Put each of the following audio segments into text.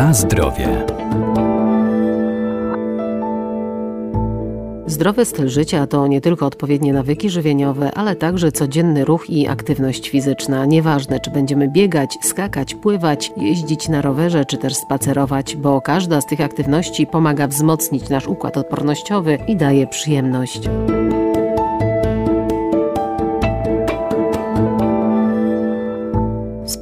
Na zdrowie. Zdrowy styl życia to nie tylko odpowiednie nawyki żywieniowe, ale także codzienny ruch i aktywność fizyczna. Nieważne, czy będziemy biegać, skakać, pływać, jeździć na rowerze, czy też spacerować, bo każda z tych aktywności pomaga wzmocnić nasz układ odpornościowy i daje przyjemność.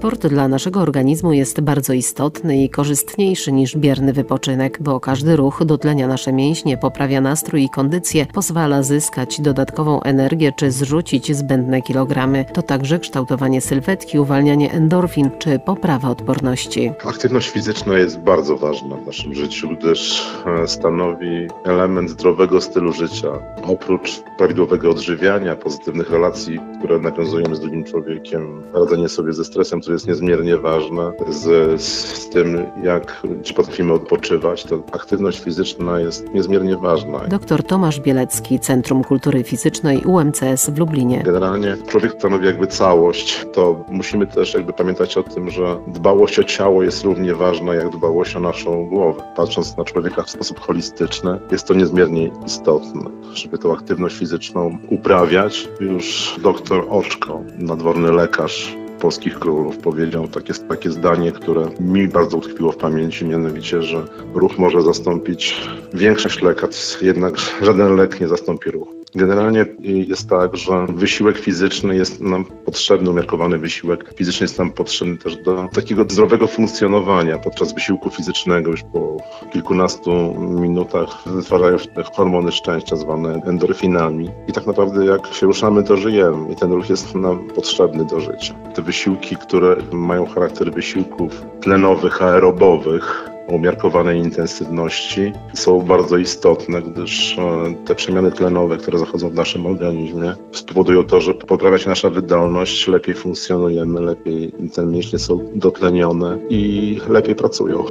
Sport dla naszego organizmu jest bardzo istotny i korzystniejszy niż bierny wypoczynek, bo każdy ruch dotlenia nasze mięśnie, poprawia nastrój i kondycję, pozwala zyskać dodatkową energię czy zrzucić zbędne kilogramy. To także kształtowanie sylwetki, uwalnianie endorfin czy poprawa odporności. Aktywność fizyczna jest bardzo ważna w naszym życiu, gdyż e, stanowi element zdrowego stylu życia. Oprócz prawidłowego odżywiania, pozytywnych relacji, które nawiązujemy z drugim człowiekiem, radzenie sobie ze stresem, który jest niezmiernie ważne, z, z tym, jak czy potrafimy odpoczywać, to aktywność fizyczna jest niezmiernie ważna. Dr Tomasz Bielecki, Centrum Kultury Fizycznej UMCS w Lublinie. Generalnie człowiek stanowi jakby całość, to musimy też jakby pamiętać o tym, że dbałość o ciało jest równie ważna jak dbałość o naszą głowę. Patrząc na człowieka w sposób holistyczny, jest to niezmiernie istotne, żeby tą aktywność fizyczną uprawiać. Już doktor Oczko, nadworny lekarz, polskich królów powiedział takie, takie zdanie, które mi bardzo utkwiło w pamięci, mianowicie, że ruch może zastąpić większość lekarstw, jednak żaden lek nie zastąpi ruchu. Generalnie jest tak, że wysiłek fizyczny jest nam potrzebny, umiarkowany wysiłek fizyczny jest nam potrzebny też do takiego zdrowego funkcjonowania. Podczas wysiłku fizycznego już po kilkunastu minutach wytwarzają się hormony szczęścia zwane endorfinami i tak naprawdę jak się ruszamy, to żyjemy i ten ruch jest nam potrzebny do życia. Te wysiłki, które mają charakter wysiłków tlenowych, aerobowych, o umiarkowanej intensywności są bardzo istotne, gdyż e, te przemiany tlenowe, które zachodzą w naszym organizmie, spowodują to, że poprawia się nasza wydolność, lepiej funkcjonujemy, lepiej te mięśnie są dotlenione i lepiej pracują.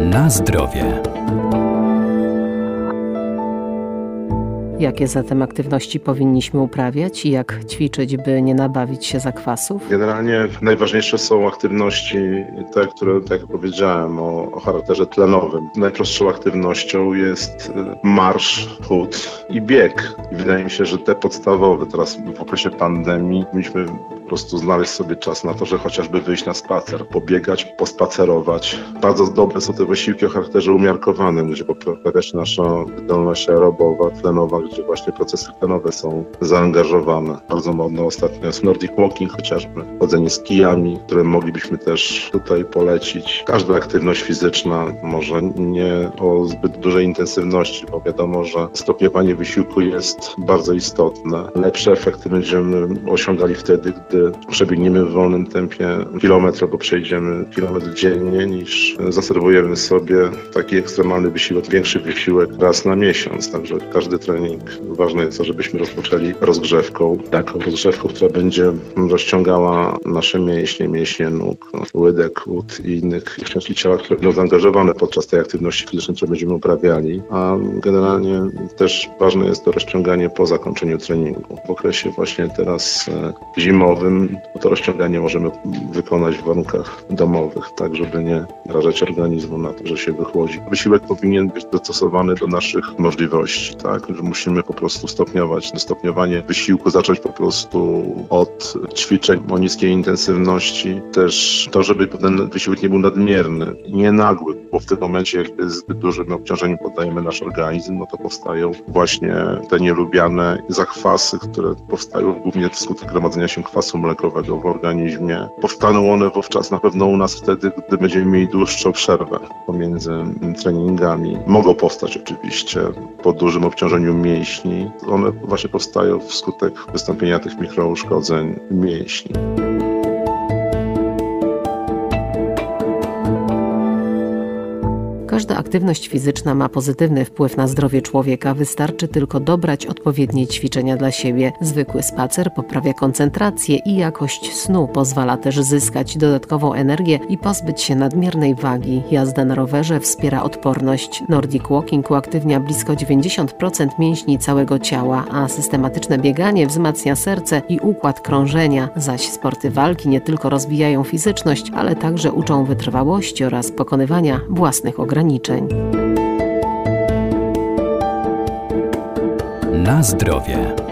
Na zdrowie. Jakie zatem aktywności powinniśmy uprawiać i jak ćwiczyć, by nie nabawić się zakwasów? Generalnie najważniejsze są aktywności, te, które, tak jak powiedziałem, o, o charakterze tlenowym. Najprostszą aktywnością jest e, marsz, chód i bieg. Wydaje mi się, że te podstawowe, teraz w okresie pandemii, mieliśmy po prostu znaleźć sobie czas na to, że chociażby wyjść na spacer, pobiegać, pospacerować. Bardzo dobre są te wysiłki o charakterze umiarkowanym, gdzie poprawia się nasza wydolność aerobowa, tlenowa, gdzie właśnie procesy tlenowe są zaangażowane. Bardzo modne ostatnio jest Nordic Walking chociażby, chodzenie z kijami, które moglibyśmy też tutaj polecić. Każda aktywność fizyczna, może nie o zbyt dużej intensywności, bo wiadomo, że stopniowanie wysiłku jest bardzo istotne. Lepsze efekty będziemy osiągali wtedy, gdy przebiegniemy w wolnym tempie kilometr albo przejdziemy kilometr dziennie, niż zaserwujemy sobie taki ekstremalny wysiłek, większy wysiłek raz na miesiąc. Także każdy trening. Ważne jest to, żebyśmy rozpoczęli rozgrzewką, taką rozgrzewką, która będzie rozciągała nasze mięśnie, mięśnie nóg, łydek, ud i innych części ciała, które będą zaangażowane podczas tej aktywności fizycznej, którą będziemy uprawiali. A generalnie też ważne jest to rozciąganie po zakończeniu treningu. W okresie właśnie teraz e, zimowym to rozciąganie możemy wykonać w warunkach domowych, tak żeby nie narażać organizmu na to, że się wychłodzi. Wysiłek powinien być dostosowany do naszych możliwości, tak? Musimy musimy po prostu stopniować. Stopniowanie wysiłku zacząć po prostu od ćwiczeń o niskiej intensywności. Też to, żeby ten wysiłek nie był nadmierny, nie nagły, bo w tym momencie, jak zbyt dużym obciążeniu poddajemy nasz organizm, no to powstają właśnie te nielubiane zakwasy, które powstają głównie wskutek gromadzenia się kwasu mlekowego w organizmie. Powstaną one wówczas na pewno u nas wtedy, gdy będziemy mieli dłuższą przerwę pomiędzy treningami. Mogą powstać oczywiście po dużym obciążeniu mięśni. One właśnie powstają wskutek wystąpienia tych mikrouszkodzeń mięśni. Każda aktywność fizyczna ma pozytywny wpływ na zdrowie człowieka, wystarczy tylko dobrać odpowiednie ćwiczenia dla siebie. Zwykły spacer poprawia koncentrację i jakość snu, pozwala też zyskać dodatkową energię i pozbyć się nadmiernej wagi. Jazda na rowerze wspiera odporność. Nordic Walking uaktywnia blisko 90% mięśni całego ciała, a systematyczne bieganie wzmacnia serce i układ krążenia, zaś sporty walki nie tylko rozwijają fizyczność, ale także uczą wytrwałości oraz pokonywania własnych ograniczeń. Na zdrowie.